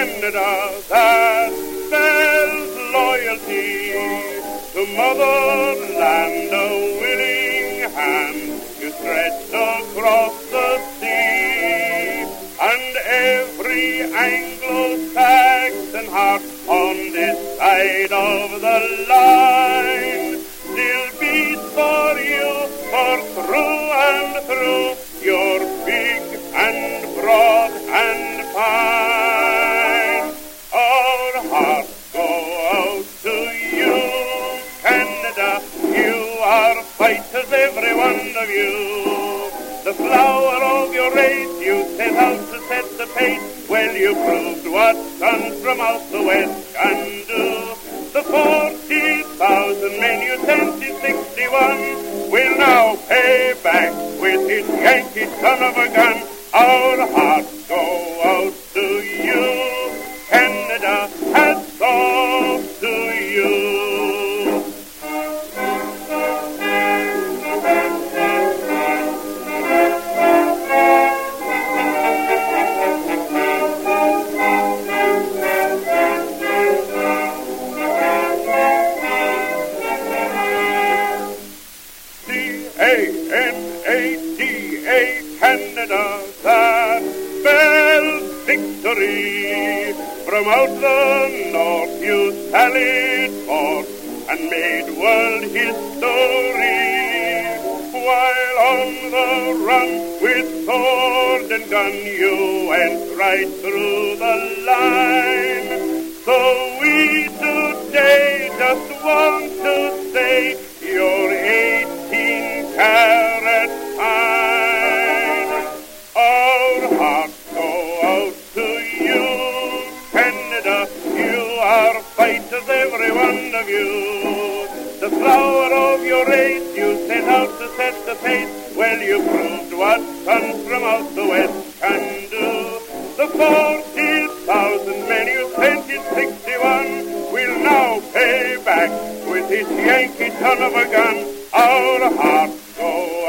Canada that bears loyalty to motherland, a willing hand you stretched across the sea, and every Anglo-Saxon heart on this side of the line are fighters, every one of you. The flower of your race, you set out to set the pace. Well, you proved what sons from out the west can do. The forty thousand men you sent in sixty-one will now pay back with his Yankee son of a gun. Our hearts C-A-N-A-D-A, Canada, that spells victory. From out the north you sallied forth and made world history. While on the run with sword and gun you went right through the line. You are fighters, every one of you. The flower of your race, you set out to set the pace. Well, you proved what sons from out the west can do. The forty thousand men you sent in sixty-one will now pay back with his Yankee son of a gun. Our hearts go